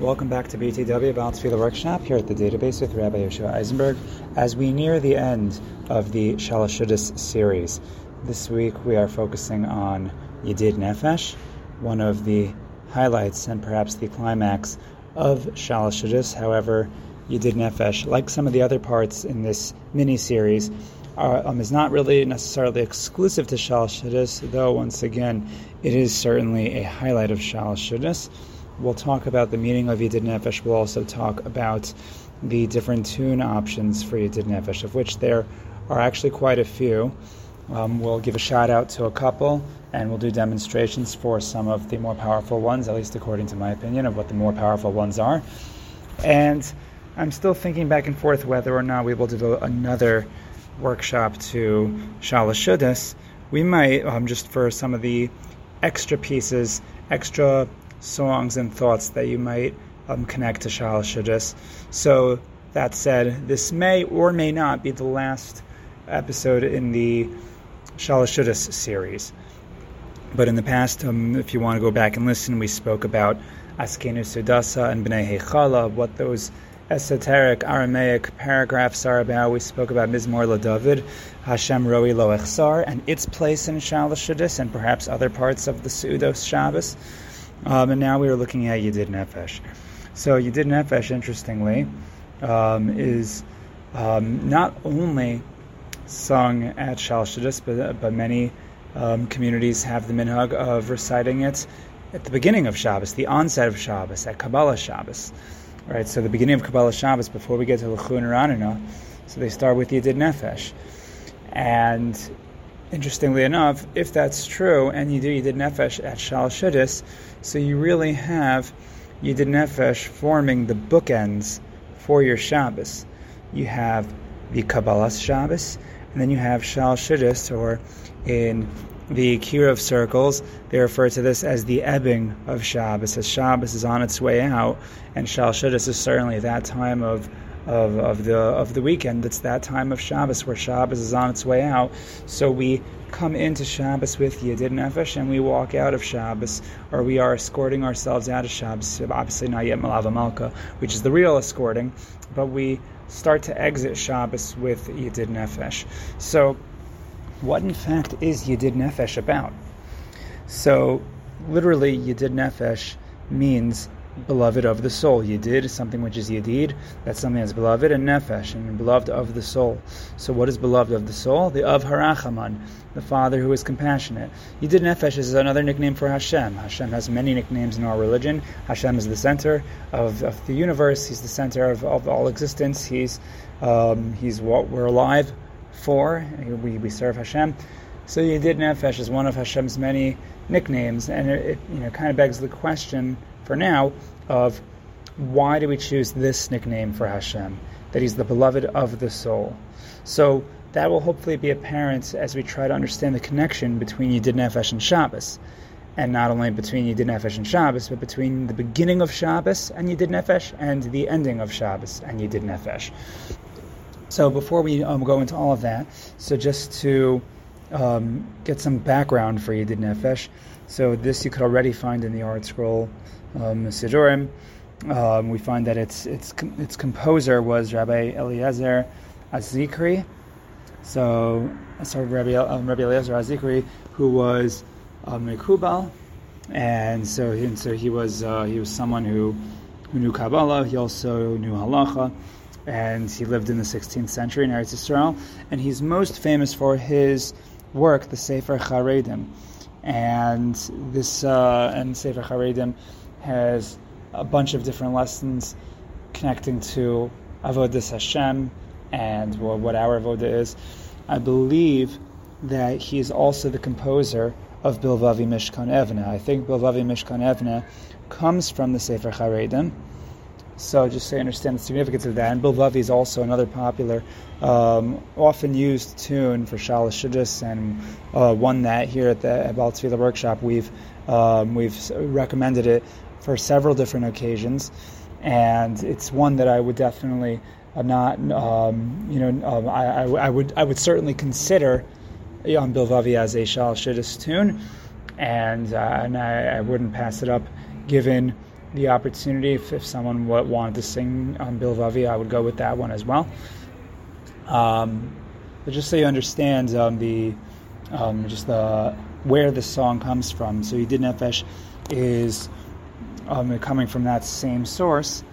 Welcome back to BTW Baal Tefillah Workshop here at the database with Rabbi Yoshua Eisenberg as we near the end of the Shalashudis series. This week we are focusing on Yedid Nefesh, one of the highlights and perhaps the climax of Shalashudis. However, Yedid Nefesh, like some of the other parts in this mini series, um, is not really necessarily exclusive to Shalashudis, though once again it is certainly a highlight of Shalashudis. We'll talk about the meaning of Yedid Nefesh. We'll also talk about the different tune options for Yedid Nefesh, of which there are actually quite a few. Um, we'll give a shout out to a couple, and we'll do demonstrations for some of the more powerful ones, at least according to my opinion, of what the more powerful ones are. And I'm still thinking back and forth whether or not we will devote another workshop to Shalashudas. We might, um, just for some of the extra pieces, extra songs and thoughts that you might um, connect to Shalashudas. So, that said, this may or may not be the last episode in the Shalashudas series. But in the past, um, if you want to go back and listen, we spoke about Askenu Sudasa and Bnei Hechala, what those esoteric Aramaic paragraphs are about. We spoke about Mizmor David, Hashem Roi Lo and its place in Shalashudas, and perhaps other parts of the Seudos Shabbos. Um, and now we are looking at Yedid Nefesh. So Yedid Nefesh, interestingly, um, is um, not only sung at Shalashudas, but, but many um, communities have the minhag of reciting it at the beginning of Shabbos, the onset of Shabbos, at Kabbalah Shabbos. Right, so the beginning of Kabbalah Shabbos, before we get to Lechu Neranena, so they start with Yedid Nefesh. And interestingly enough, if that's true, and you do Yedid Nefesh at Shal Shalashudas, so you really have Yedid Nefesh forming the bookends for your Shabbos. You have the Kabbalah Shabbos, and then you have Shal Shalashudas, or in the Kiruv circles, they refer to this as the ebbing of Shabbos, as Shabbos is on its way out, and Shal Shalashudas is certainly that time of of, of the of the weekend. It's that time of Shabbos where Shabbos is on its way out. So we come into Shabbos with Yedid Nefesh and we walk out of Shabbos, or we are escorting ourselves out of Shabbos. Obviously, not yet Malava Malka, which is the real escorting, but we start to exit Shabbos with Yedid Nefesh. So, what in fact is Yedid Nefesh about? So, literally, Yedid Nefesh means beloved of the soul. Yedid is something which is Yedid, that's something that's beloved, and Nefesh, and beloved of the soul. So what is beloved of the soul? The Av Harachaman, the Father who is compassionate. Yedid Nefesh is another nickname for Hashem. Hashem has many nicknames in our religion. Hashem is the center of, of the universe. He's the center of, of all existence. He's, um, he's what we're alive for. We, we serve Hashem. So Yedid Nefesh is one of Hashem's many nicknames, and it, it you know kind of begs the question for now of why do we choose this nickname for Hashem? That He's the beloved of the soul. So that will hopefully be apparent as we try to understand the connection between Yedid Nefesh and Shabbos. And not only between Yedid Nefesh and Shabbos, but between the beginning of Shabbos and Yedid Nefesh and the ending of Shabbos and Yedid Nefesh. So before we um, go into all of that, so just to um, get some background for Yedid Nefesh, so this you could already find in the ArtScroll um, Sidurim. Um, we find that its its its composer was Rabbi Eliezer Azikri. So, so Rabbi, um, Rabbi Eliezer Azikri, who was a Mekubal, and so he, and so he was uh, he was someone who who knew Kabbalah. He also knew Halacha, and he lived in the 16th century in Eretz Yisrael. And he's most famous for his work, the Sefer Charedim, and this uh, and Sefer Charedim has a bunch of different lessons connecting to Avodah Hashem and what our Avodah is. I believe that he is also the composer of Bilvavi Mishkan Evne. I think Bilvavi Mishkan Evne comes from the Sefer Charedim. So just so you understand the significance of that. And Bilvavi is also another popular, um, often used tune for Shalosh and uh, one that here at the Baal Tefillah workshop we've um, we've recommended it for several different occasions, and it's one that I would definitely uh, not, um, you know, um, I, I, I, would I would certainly consider Yom Bilvavi as a Shal Shidduch tune, and uh, and I, I, wouldn't pass it up, given the opportunity, if, if someone wanted to sing um, Bilvavi, I would go with that one as well. Um, but just so you understand um, the um, just the where the song comes from. So Yedid Nefesh is um, coming from that same source.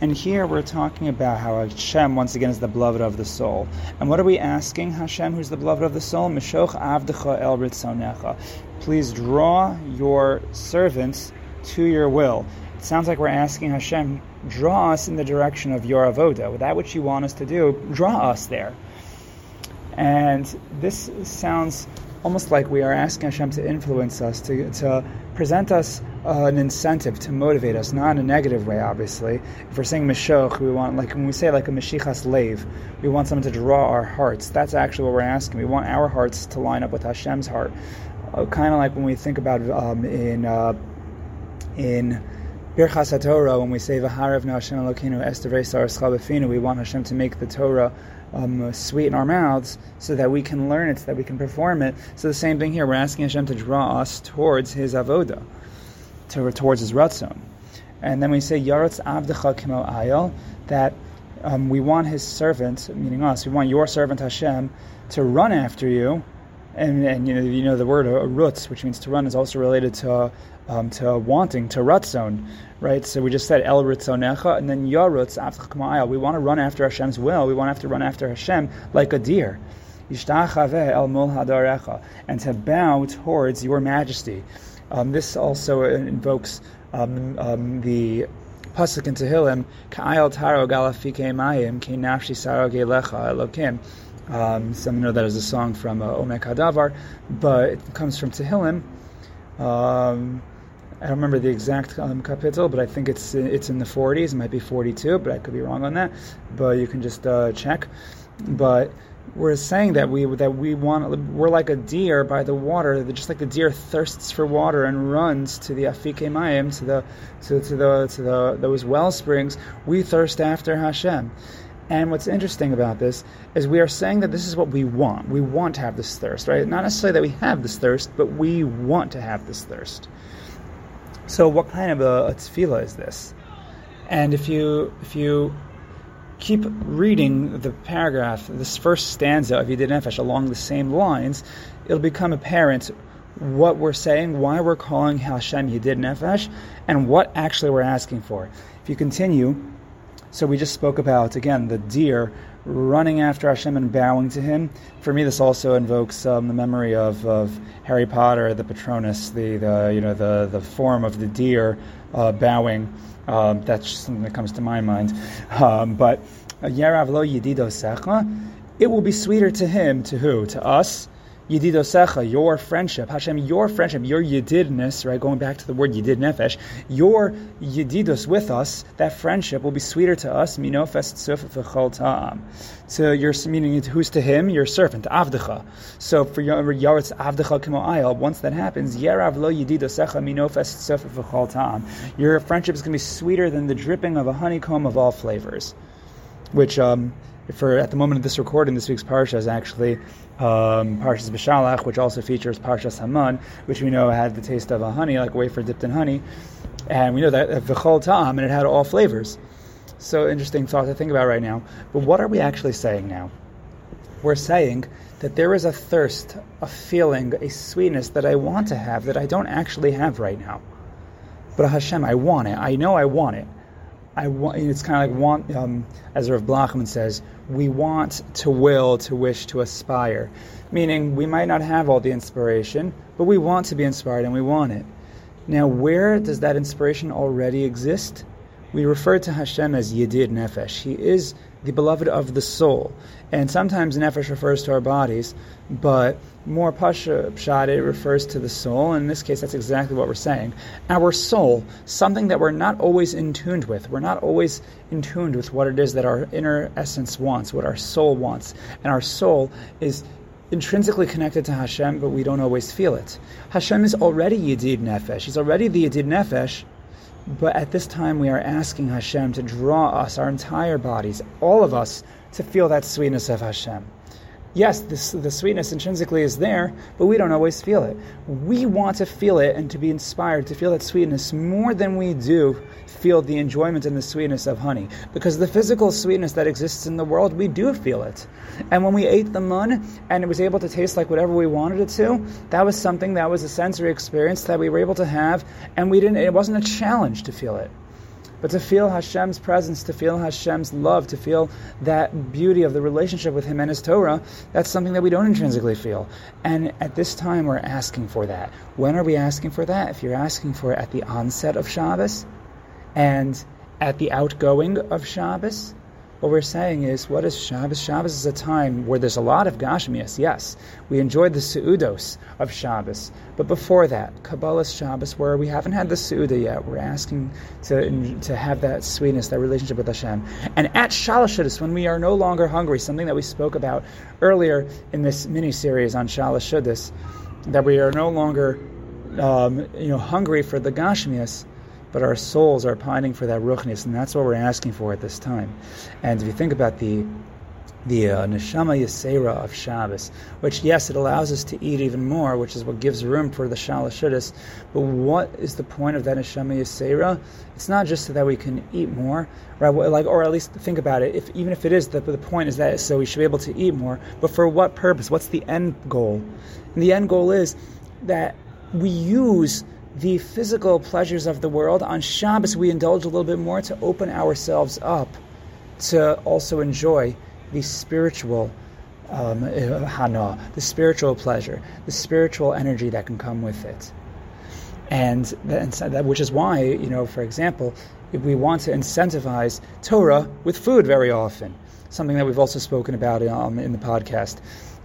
And here we're talking about how Hashem, once again, is the beloved of the soul. And what are we asking Hashem, who's the beloved of the soul? Mishoch avdecha el ritzonecha. Please draw your servants to your will. It sounds like we're asking Hashem, draw us in the direction of your avoda. That which you want us to do, draw us there. And this sounds almost like we are asking Hashem to influence us, to, to present us uh, an incentive, to motivate us, not in a negative way, obviously. If we're saying Mishoch, we want, like when we say like a Meshichas Lev, we want someone to draw our hearts. That's actually what we're asking. We want our hearts to line up with Hashem's heart. Uh, kind of like when we think about um, in, uh, in, Birchas HaTorah, when we say V'harav Hashem Elokeinu Estevrei Sar we want Hashem to make the Torah um, sweet in our mouths so that we can learn it, so that we can perform it. So the same thing here, we're asking Hashem to draw us towards His avoda, to, towards His ratzon. And then we say Yaretz Avdecha Kimo Ayel, that um, we want His servant, meaning us, we want your servant Hashem to run after you. And, and you know, you know the word uh, rutz, which means to run, is also related to um, to wanting, to ratzon, right? So we just said el ritzonecha, and then your yarutz after We want to run after Hashem's will. We want to have to run after Hashem like a deer. el mul hadarecha, and to bow towards your majesty. Um, this also invokes um, um, the pasuk in Tehillim, Ka'ayel taro galafike mayim, ki nafshi saro gelecha elokim. Um, some know that as a song from uh, Omek Hadavar, but it comes from Tehillim. Um, I don't remember the exact um, kapitel, but I think it's it's in the 40s. It might be 42, but I could be wrong on that. But you can just uh, check. But we're saying that we that we want we're like a deer by the water, just like the deer thirsts for water and runs to the afike mayim, to the to, to the to the those well springs. We thirst after Hashem. And what's interesting about this is we are saying that this is what we want. We want to have this thirst, right? Not necessarily that we have this thirst, but we want to have this thirst. So, what kind of a, a tefillah is this? And if you if you keep reading the paragraph, this first stanza of Yedid Nefesh along the same lines, it'll become apparent what we're saying, why we're calling Hashem Yedid Nefesh, and what actually we're asking for. If you continue, so we just spoke about again the deer running after Hashem and bowing to Him. For me, this also invokes um, the memory of, of Harry Potter, the Patronus, the, the you know the the form of the deer uh, bowing. Um, that's just something that comes to my mind. Um, but uh, Yerav lo secha, it will be sweeter to him to who to us Yedidosecha, your friendship, Hashem, your friendship, your yedidness, right? Going back to the word yedid nefesh, your yedidus with us, that friendship will be sweeter to us. Minofes tzuf ta'am. So you're meaning who's to him? Your servant, avdecha. So for yaretz avdecha kimo ayel, once that happens, yerav lo yedidosecha minofes tzuf ta'am. Your friendship is going to be sweeter than the dripping of a honeycomb of all flavors, which. Um, for at the moment of this recording, this week's parsha is actually um, Parshas Beshalach, which also features Parshas Haman, which we know had the taste of a honey, like wafer dipped in honey, and we know that v'chol ta'am, and it had all flavors. So interesting thought to think about right now. But what are we actually saying now? We're saying that there is a thirst, a feeling, a sweetness that I want to have that I don't actually have right now. But Hashem, I want it. I know I want it. I want. It's kind of like want, um, as Rav Blachman says, we want to will, to wish, to aspire. Meaning, we might not have all the inspiration, but we want to be inspired and we want it. Now, where does that inspiration already exist? We refer to Hashem as Yedid Nefesh. He is the beloved of the soul. And sometimes Nefesh refers to our bodies, but more Pasha Pshat, it refers to the soul. And in this case, that's exactly what we're saying. Our soul, something that we're not always in tuned with. We're not always in tuned with what it is that our inner essence wants, what our soul wants. And our soul is intrinsically connected to Hashem, but we don't always feel it. Hashem is already Yedid Nefesh. He's already the Yedid Nefesh, but at this time we are asking Hashem to draw us, our entire bodies, all of us, to feel that sweetness of Hashem. yes, this, the sweetness intrinsically is there, but we don't always feel it. We want to feel it and to be inspired to feel that sweetness more than we do feel the enjoyment and the sweetness of honey. Because the physical sweetness that exists in the world, we do feel it. And when we ate the mun and it was able to taste like whatever we wanted it to, that was something that was a sensory experience that we were able to have, and we didn't. It wasn't a challenge to feel it. But to feel Hashem's presence, to feel Hashem's love, to feel that beauty of the relationship with Him and His Torah, that's something that we don't intrinsically feel. And at this time, we're asking for that. When are we asking for that? If you're asking for it at the onset of Shabbos and at the outgoing of Shabbos, what we're saying is, what is Shabbos? Shabbos is a time where there's a lot of Gashmias, yes. We enjoyed the Seudos of Shabbos. But before that, Kabbalah Shabbos, where we haven't had the Seuda yet, we're asking to, to have that sweetness, that relationship with Hashem. And at Shalosh when we are no longer hungry, something that we spoke about earlier in this mini series on Shalosh that we are no longer um, you know, hungry for the Gashmias, but our souls are pining for that ruchnis, and that's what we're asking for at this time. And if you think about the the uh, neshama yisera of Shabbos, which yes, it allows us to eat even more, which is what gives room for the shalashudas. But what is the point of that neshama yisera? It's not just so that we can eat more, right? Like, or at least think about it. If even if it is, the, the point is that so we should be able to eat more. But for what purpose? What's the end goal? And the end goal is that we use the physical pleasures of the world. On Shabbos, we indulge a little bit more to open ourselves up to also enjoy the spiritual um, hana, the spiritual pleasure, the spiritual energy that can come with it. And that, which is why, you know, for example, we want to incentivize Torah with food very often, something that we've also spoken about um, in the podcast,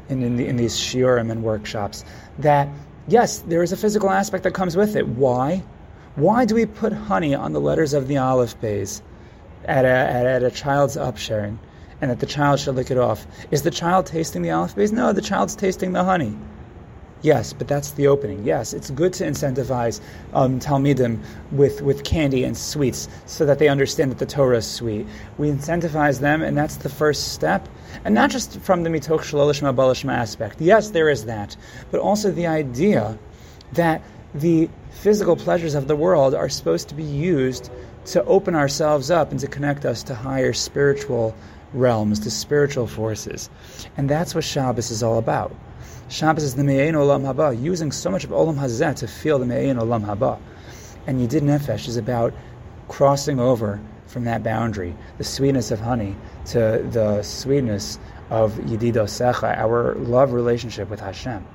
in, in, the, in these shiurim and workshops, that yes, there is a physical aspect that comes with it. Why? Why do we put honey on the letters of the aleph beis at a, at, at a child's upsherin and that the child should lick it off? Is the child tasting the aleph beis? No, the child's tasting the honey. Yes, but that's the opening. Yes, it's good to incentivize um, Talmidim with, with candy and sweets so that they understand that the Torah is sweet. We incentivize them, and that's the first step. And not just from the mitoch shalolishma balishma aspect. Yes, there is that, but also the idea that the physical pleasures of the world are supposed to be used to open ourselves up and to connect us to higher spiritual realms, to spiritual forces. And that's what Shabbos is all about. Shabbos is the Me'ein Olam Haba, using so much of Olam Hazeh to feel the Me'ein Olam Haba. And Yedid Nefesh is about crossing over from that boundary, the sweetness of honey, to the sweetness of Yedido Secha, our love relationship with Hashem.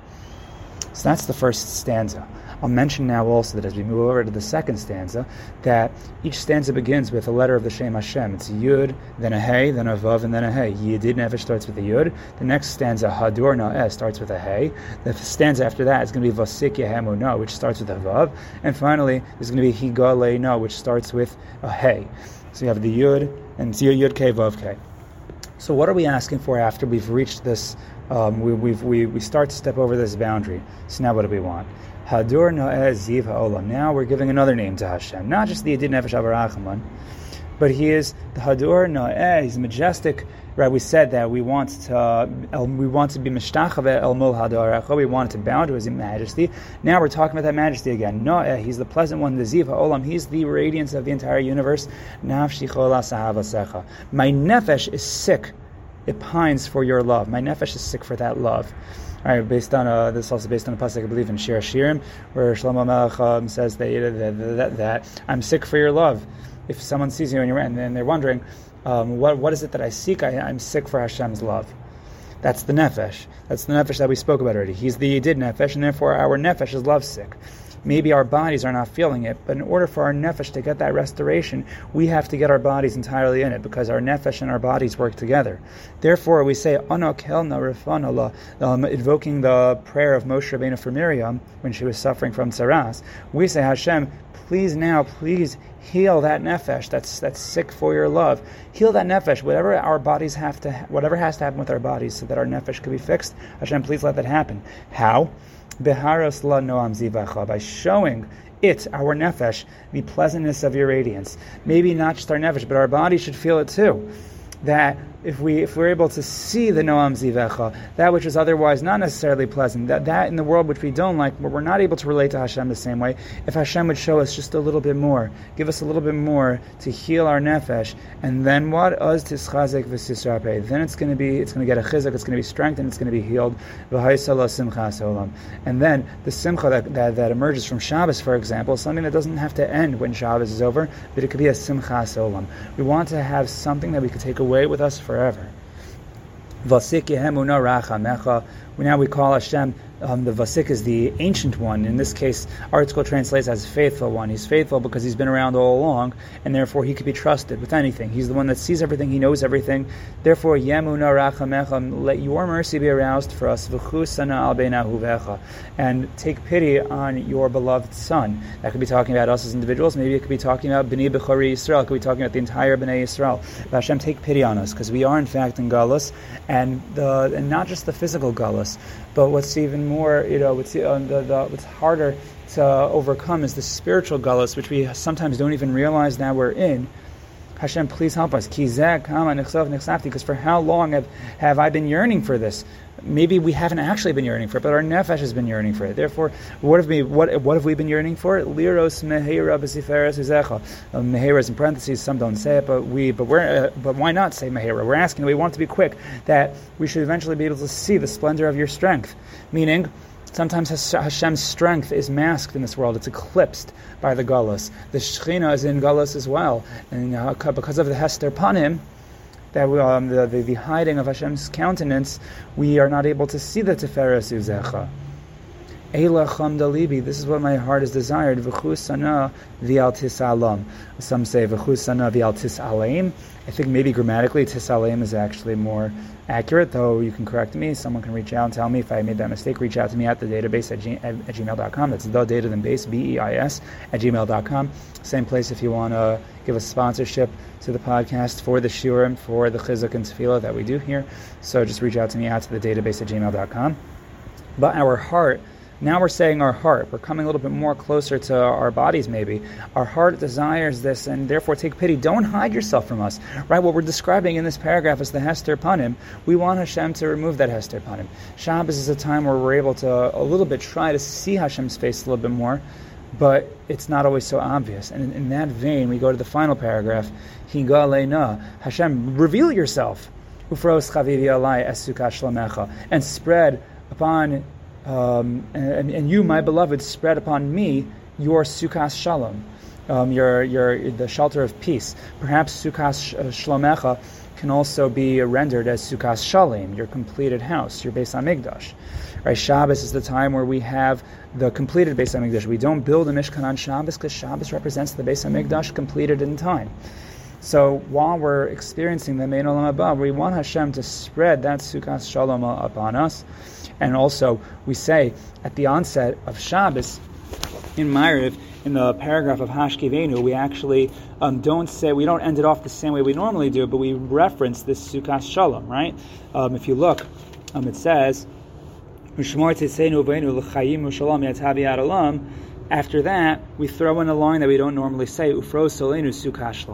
So that's the first stanza. I'll mention now also that as we move over to the second stanza, that each stanza begins with a letter of the Shem Hashem. It's Yud, then a Hey, then a Vav, and then a Hey. Yidid Nefesh starts with a Yud. The next stanza, Hadur Na'eh, starts with a Hey. The stanza after that is going to be Vasik Yehemu which starts with a Vav. And finally, there's going to be Higale No, which starts with a Hey. So you have the Yud, and Zir Yud K, Vav K. So what are we asking for after we've reached this um, we, we we, start to step over this boundary. So now what do we want? Hadur No'eh Ziv Ha'olam. Now we're giving another name to Hashem. Not just the Yedid Nefesh Avarachaman, but he is the Hadur No'eh. He's majestic. Right, we said that we want to we want to be mishtachave el mul. We want to bow to His Majesty. Now we're talking about that Majesty again. No'eh, He's the pleasant one, the ziv olam. He's the radiance of the entire universe. Nafshi chola My nefesh is sick. It pines for your love. My nefesh is sick for that love. All right, based on a, this is also based on a pasuk I believe in Shir Shirim, where Shlomo Melech um, says that, that, that, I'm sick for your love. If someone sees you and you're and, and they're wondering, um, what what is it that I seek? I, I'm sick for Hashem's love. That's the nefesh. That's the nefesh that we spoke about already. He's the did nefesh, and therefore our nefesh is lovesick. Maybe our bodies are not feeling it, but in order for our nefesh to get that restoration, we have to get our bodies entirely in it because our nefesh and our bodies work together. Therefore, we say Anokelna Rifanallah, um, invoking the prayer of Moshe Rabbeinu for Miriam when she was suffering from tsaras. We say Hashem, please now, please heal that nefesh that's that's sick for your love. Heal that nefesh. Whatever our bodies have to, whatever has to happen with our bodies, so that our nefesh could be fixed. Hashem, please let that happen. How? Beharos la noam zivacha, by showing it, our nefesh, the pleasantness of your radiance. Maybe not just our nefesh, but our body should feel it too. that if we if we're able to see the Noam Zivecha, that which is otherwise not necessarily pleasant, that that in the world which we don't like, where we're not able to relate to Hashem the same way, if Hashem would show us just a little bit more, give us a little bit more to heal our nefesh, and then what? Uz tischazek v'sisrape. Then it's going to be it's going to get a chizuk, it's going to be strengthened, it's going to be healed. And then the simcha that, that, that emerges from Shabbos, for example, something that doesn't have to end when Shabbos is over, but it could be a simcha olam. We want to have something that we could take away with us forever. Now we call Hashem um, the Vasik is the ancient one. In this case, ArtScroll translates as faithful one. He's faithful because he's been around all along, and therefore he could be trusted with anything. He's the one that sees everything, he knows everything. Therefore, Yemuna Rachamecham, let your mercy be aroused for us, and take pity on your beloved son. That could be talking about us as individuals, maybe it could be talking about Bnei Bechori Yisrael, it could be talking about the entire Bnei Yisrael. Hashem, take pity on us, because we are in fact in Galus, and, the, and not just the physical Galus, but what's even more, you know, what's, uh, the, the, what's harder to overcome is the spiritual gullus, which we sometimes don't even realize now we're in. Hashem, please help us. Because for how long have, have I been yearning for this? Maybe we haven't actually been yearning for it, but our nefesh has been yearning for it. Therefore, what have we what, what have we been yearning for? Liros meheira b'siferes uzecha. Um, meheira is in parentheses. Some don't say it, but we but we're uh, but why not say meheira? We're asking. We want to be quick that we should eventually be able to see the splendor of your strength. Meaning, Sometimes Hashem's strength is masked in this world; it's eclipsed by the Gullus. The Shechina is in Gullus as well, and uh, because of the Hester Panim, that we, um, the, the, the, hiding of Hashem's countenance, we are not able to see the Tiferes Uzecha. Eila chamdalibi. This is what my heart has desired. V'chusana v'al tisalam. Some say v'chusana v'al tisaleim. I think maybe grammatically tisaleim is actually more accurate, though you can correct me. Someone can reach out and tell me if I made that mistake. Reach out to me at the database at, g- at, gmail.com. That's the data then base, B E I S, at gmail.com. Same place if you want to give a sponsorship to the podcast for the shiurim, for the chizuk and tefillah that we do here. So just reach out to me at the database at gmail.com. But our heart now we're saying our heart. We're coming a little bit more closer to our bodies, maybe. Our heart desires this, and therefore take pity. Don't hide yourself from us. Right? What we're describing in this paragraph is the Hester Panim. We want Hashem to remove that Hester Panim. Shabbos is a time where we're able to a little bit try to see Hashem's face a little bit more, but it's not always so obvious. And in, in that vein, we go to the final paragraph. Higa Hashem, reveal yourself. Ufros chavivi alai es and spread upon um, and, and, you, my beloved, spread upon me your sukkah shalom, um, your, your, the shelter of peace. Perhaps sukkah uh, shlomecha can also be rendered as sukkah shalom, your completed house, your Beis Hamikdash. Right, Shabbos is the time where we have the completed Beis Hamikdash. We don't build a Mishkan on Shabbos because Shabbos represents the Beis Hamikdash completed in time. So while we're experiencing the Mein Olam Haba, we want Hashem to spread that Sukkah Shalom upon us. And also, we say at the onset of Shabbos in Ma'ariv, in the paragraph of Hashkivenu, we actually um, don't say, we don't end it off the same way we normally do, but we reference this Sukkah Shalom, right? Um, if you look, um, it says, after that, we throw in a line that we don't normally say, Ufro Solenu Sukash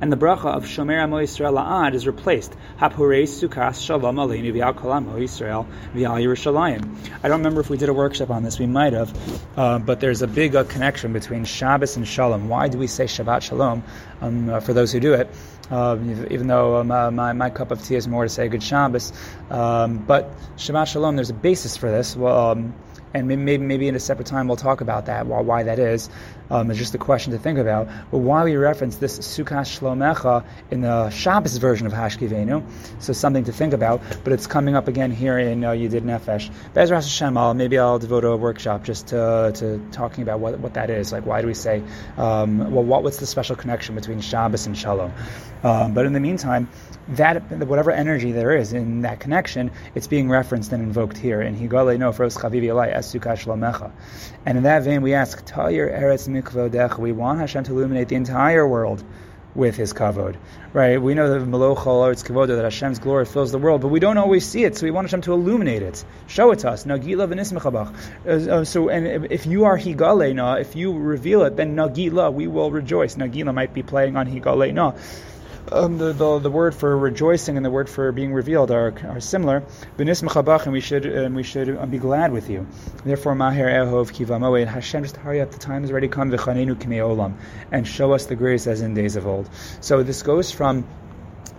and the bracha of Shomer Amo Yisrael La'ad is replaced. Hapurei Sukas Shalom Aleinu V'al Kolamo Yisrael V'al Yerushalayim. I don't remember if we did a workshop on this, we might have, uh, but there's a big uh, connection between Shabbos and Shalom. Why do we say Shabbat Shalom um, uh, for those who do it? Uh, even though um, uh, my, my cup of tea is more to say good Shabbos. Um, but Shabbat Shalom, there's a basis for this. Well, um, and maybe maybe in a separate time we'll talk about that, why, why that is. Um, it's just a question to think about. But why we reference this Sukkah Shlomecha in the Shabbos version of Hashkivenu, so something to think about. But it's coming up again here in uh, Yedid Nefesh. Bezras Hashem, I'll, maybe I'll devote a workshop just to, to talking about what, what that is. Like, why do we say, um, well, what, what's the special connection between Shabbos and Shalom? Um, but in the meantime, that whatever energy there is in that connection, it's being referenced and invoked here in Higale no Fros Chavivi Alai Es Shlomecha. And in that vein, we ask Tayir Eretz Mikvodech. We want Hashem to illuminate the entire world with His kavod, right? We know that Melochol Eretz Kavod that Hashem's glory fills the world, but we don't always see it, so we want Hashem to illuminate it, show it to us. Nagila v'nismechabach. Uh, uh, so, and if you are Higale na, if you reveal it, then Nagila, we will rejoice. Nagila might be playing on Higale na. Um, the, the, the word for rejoicing and the word for being revealed are, are similar. And we should um, we should be glad with you. Therefore, Maher Ehov Kiva Hashem, just hurry up. The time has already Come v'chanenu olam, and show us the grace as in days of old. So this goes from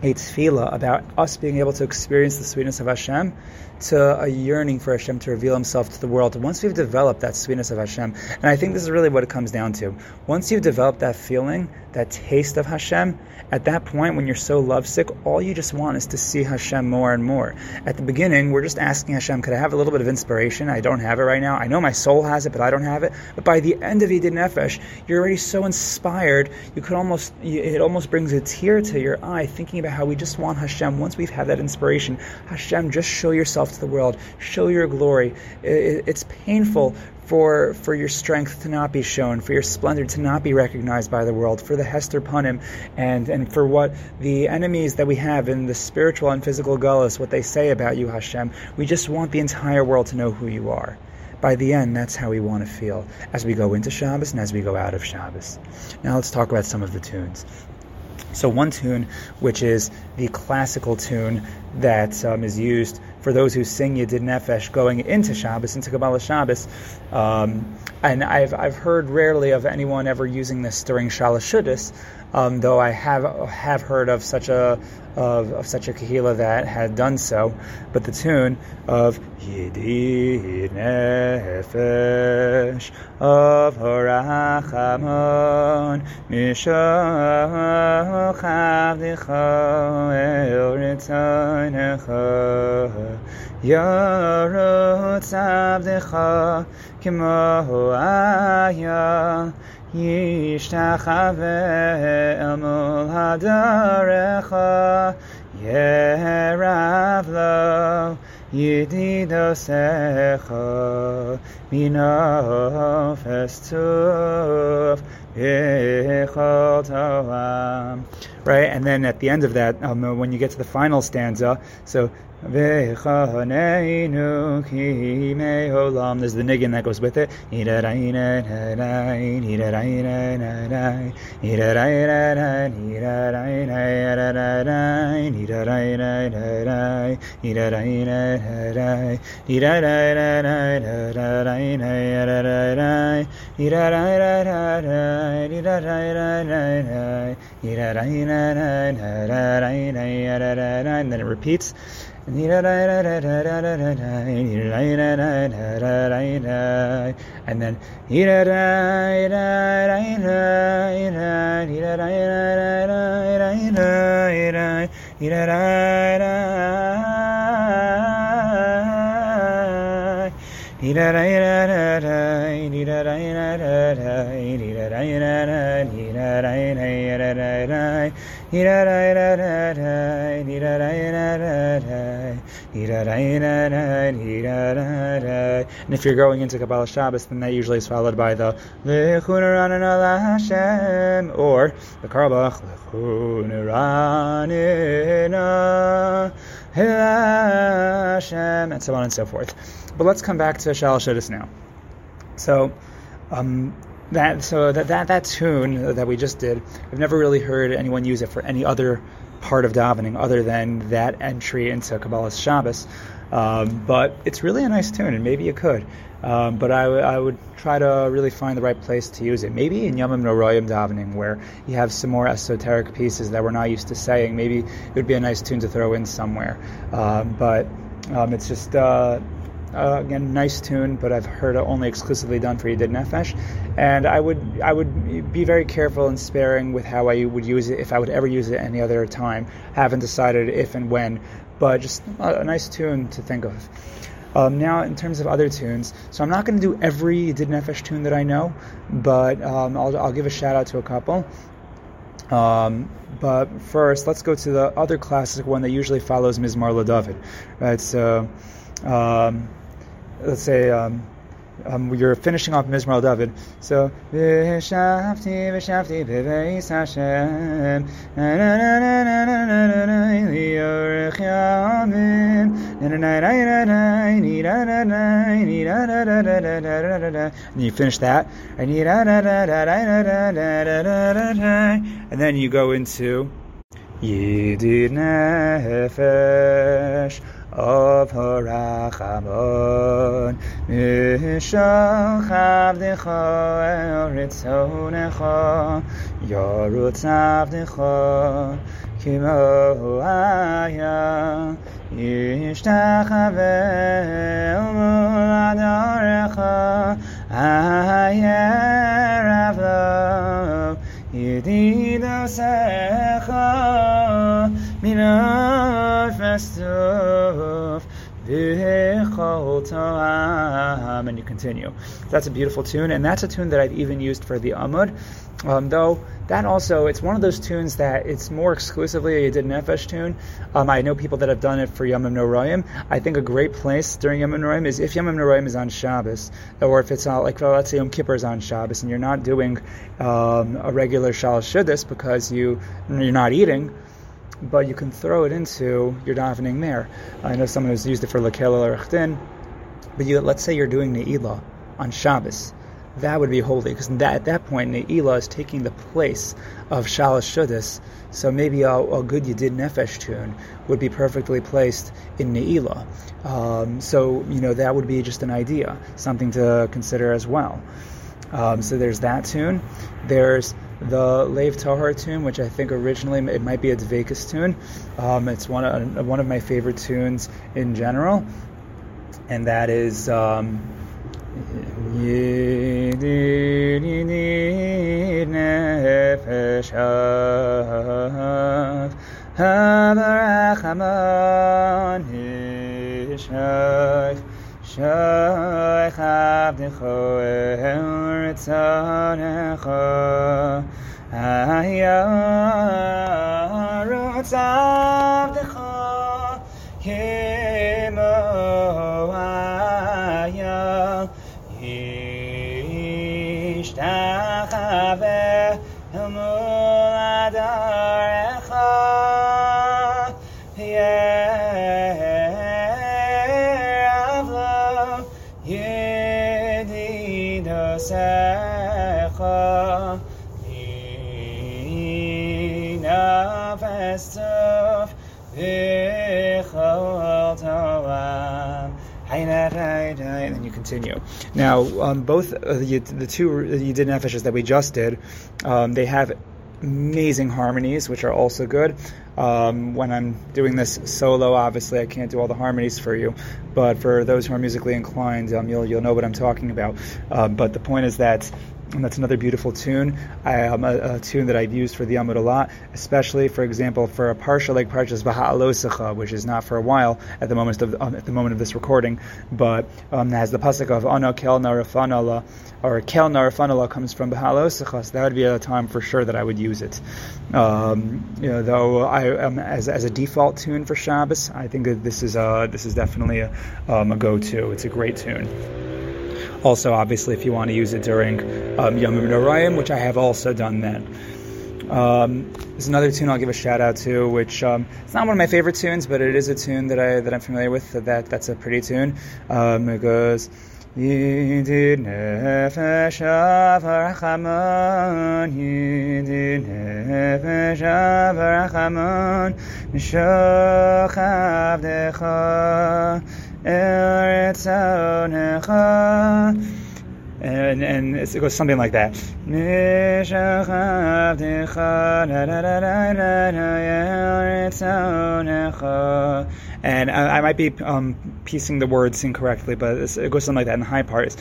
a tefillah about us being able to experience the sweetness of Hashem to a yearning for Hashem to reveal Himself to the world. Once we've developed that sweetness of Hashem, and I think this is really what it comes down to. Once you've developed that feeling, that taste of Hashem, at that point when you're so lovesick, all you just want is to see Hashem more and more. At the beginning, we're just asking Hashem, could I have a little bit of inspiration? I don't have it right now. I know my soul has it, but I don't have it. But by the end of Yedid Nefesh, you're already so inspired, you could almost, it almost brings a tear to your eye thinking about how we just want Hashem. Once we've had that inspiration, Hashem, just show yourself to the world, show your glory. It's painful for, for your strength to not be shown, for your splendor to not be recognized by the world, for the Hester Punim, and, and for what the enemies that we have in the spiritual and physical gullus, what they say about you, Hashem. We just want the entire world to know who you are. By the end, that's how we want to feel as we go into Shabbos and as we go out of Shabbos. Now let's talk about some of the tunes. So one tune, which is the classical tune that um, is used for those who sing Yedid Nefesh going into Shabbos, into Kabbalah Shabbos. Um, and I've, I've heard rarely of anyone ever using this during Shalashuddis, um, though I have have heard of such a of, of such a kahila that had done so. But the tune of Yedid Nefesh Av Harachamon Mishachav Dicha El Ritzanecha Yarot Abdecha Kimo Aya Yishtachave El Mul Hadarecha Yerav Lo Yididosecha Minofes Tuf Right, and then at the end of that, um, when you get to the final stanza, so there's the niggin that goes with it. And then it repeats. And then And if you're going into Kabbalah Shabbos, then that usually is followed by the Hashem or the Karbach Hashem and so on and so forth. But let's come back to Shalosh now. So, um, that so that, that that tune that we just did, I've never really heard anyone use it for any other part of davening other than that entry into Kabbalah Shabbos. Um, but it's really a nice tune, and maybe you could. Um, but I, w- I would try to really find the right place to use it. Maybe in Yomim Noroyim davening, where you have some more esoteric pieces that we're not used to saying. Maybe it would be a nice tune to throw in somewhere. Um, but um, it's just uh, uh, again, nice tune, but I've heard it only exclusively done for Yedid Nefesh, and I would I would be very careful and sparing with how I would use it if I would ever use it any other time. Haven't decided if and when, but just a, a nice tune to think of. Um, now, in terms of other tunes, so I'm not going to do every Yedid Nefesh tune that I know, but um, I'll, I'll give a shout out to a couple. Um, but first, let's go to the other classic one that usually follows Mizmor LaDavid. Right, so. Um, let's say um, um, you're finishing off Mizmor David. So and you finish that and then you go into Yidid Nefesh Av Harachamon Mishal Chavdecha El Ritzonecha Yorutz Avdecha Kimo Aya Yishtachave El and you continue. That's a beautiful tune, and that's a tune that I've even used for the Amud. Um, though that also, it's one of those tunes that it's more exclusively a Yedid Nefesh tune. Um, I know people that have done it for Yom Noraim. I think a great place during Yom Noraim is if Yom Noraim is on Shabbos, or if it's not like well, let's say Yom Kippur is on Shabbos, and you're not doing um, a regular Shalosh Shuddis because you you're not eating but you can throw it into your davening there. I know someone who's used it for LaKel Orech Din, but you, let's say you're doing Ne'ilah on Shabbos. That would be holy, because at that point, Ne'ilah is taking the place of Shalosh Shuddis, so maybe a, a good Yedid Nefesh tune would be perfectly placed in Ne'ilah. Um, so, you know, that would be just an idea, something to consider as well. Um, so there's that tune. There's the Lev Tahar tune, which I think originally it might be a Dveykus tune. Um, it's one of, one of my favorite tunes in general, and that is. Um, Nina Festov Vichol Tolam and then you continue. Now, um, both the, the two Yedid Nefeshes that we just did, um, they have amazing harmonies, which are also good. Um, when I'm doing this solo, obviously I can't do all the harmonies for you, but for those who are musically inclined, um, you'll you'll know what I'm talking about. Uh, but the point is that and that's another beautiful tune. I, um, a, a, tune that I've used for the Amud a lot, especially, for example, for a partial like Parshas Baha'alosecha, which is not for a while at the moment of um, at the moment of this recording, but um, has the pasuk of Ana Kel Narafanala, or Kel Narafanala comes from Baha'alosecha, so that would be a time for sure that I would use it. Um, you know, though I um, as, as a default tune for Shabbos, I think that this is this is definitely a, um, a go-to. It's a great tune. Also, obviously, if you want to use it during um, Yom Noraim, which I have also done then. Um, there's another tune I'll give a shout out to, which um, it's not one of my favorite tunes, but it is a tune that I that I'm familiar with. That that's a pretty tune. Um, it goes. Yidid nefesh avarachamon, Yidid nefesh avarachamon, Mishoch avdecha, and and it goes something like that. And I, I might be um, piecing the words incorrectly, but it goes something like that. In the high part is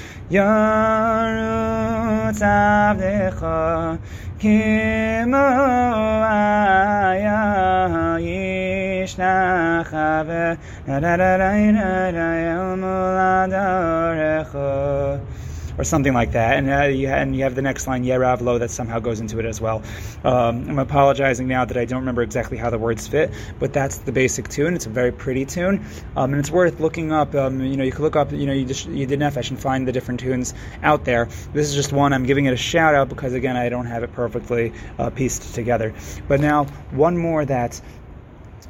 Or something like that. And, uh, you, and you have the next line, Yeravlo, that somehow goes into it as well. Um, I'm apologizing now that I don't remember exactly how the words fit, but that's the basic tune. It's a very pretty tune, um, and it's worth looking up. Um, you know, you can look up, you know, you, just, Yedid Nefesh and find the different tunes out there. This is just one. I'm giving it a shout out because, again, I don't have it perfectly uh, pieced together. But now, one more that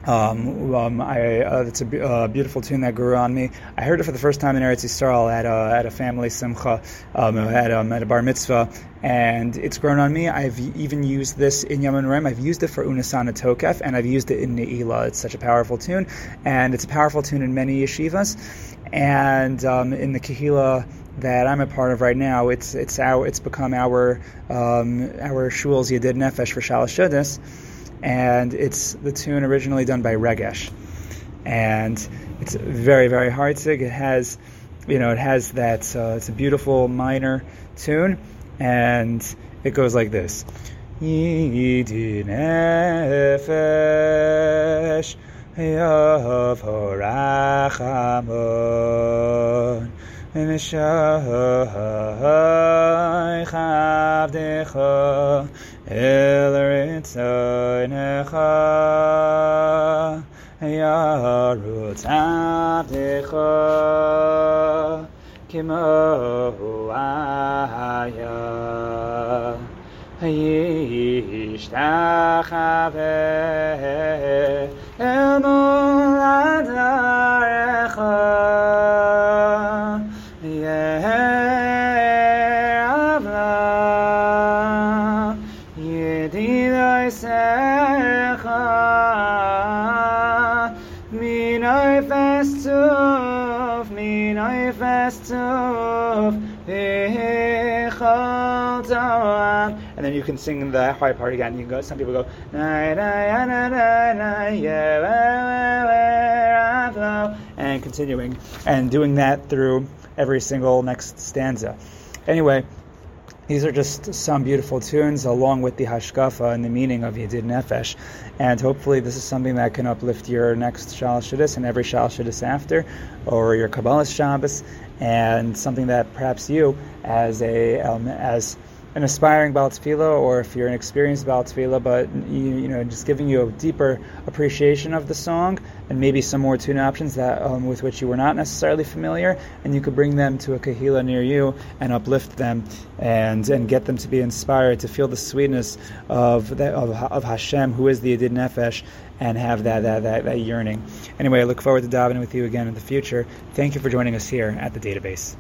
um, um, I, uh, it's a uh, beautiful tune that grew on me. I heard it for the first time in Eretz Yisrael at a, at a family simcha, um, at, um, at a bar mitzvah, and it's grown on me. I've even used this in Yom Rem. I've used it for Unesaneh Tokef, and I've used it in Ne'ilah. It's such a powerful tune, and it's a powerful tune in many yeshivas. And um, in the Kahila that I'm a part of right now, it's it's our it's become our um, our shul's Yedid Nefesh for Shalosh and it's the tune originally done by Regesh, and it's very very hard. It has, you know, it has that. Uh, it's a beautiful minor tune and it goes like this. Eller it's a necha Ya harut adecha Kimohu aya Yishtachave El mulad arecha and then you can sing the high part again. You can go. Some people go and continuing and doing that through every single next stanza. Anyway, these are just some beautiful tunes along with the hashkafa and the meaning of Yedid Nefesh. And hopefully this is something that can uplift your next Shalosh and every Shalosh after, or your Kabbalah Shabbos, and something that perhaps you, as a um, as an aspiring Baal Tefillah or if you're an experienced Baal Tefillah, but you, you, know, just giving you a deeper appreciation of the song and maybe some more tune options that um, with which you were not necessarily familiar, and you could bring them to a kahila near you and uplift them and and get them to be inspired to feel the sweetness of the, of, of Hashem, who is the Yedid Nefesh, and have that, that, that, that yearning. Anyway, I look forward to davening with you again in the future. Thank you for joining us here at the Data Beis.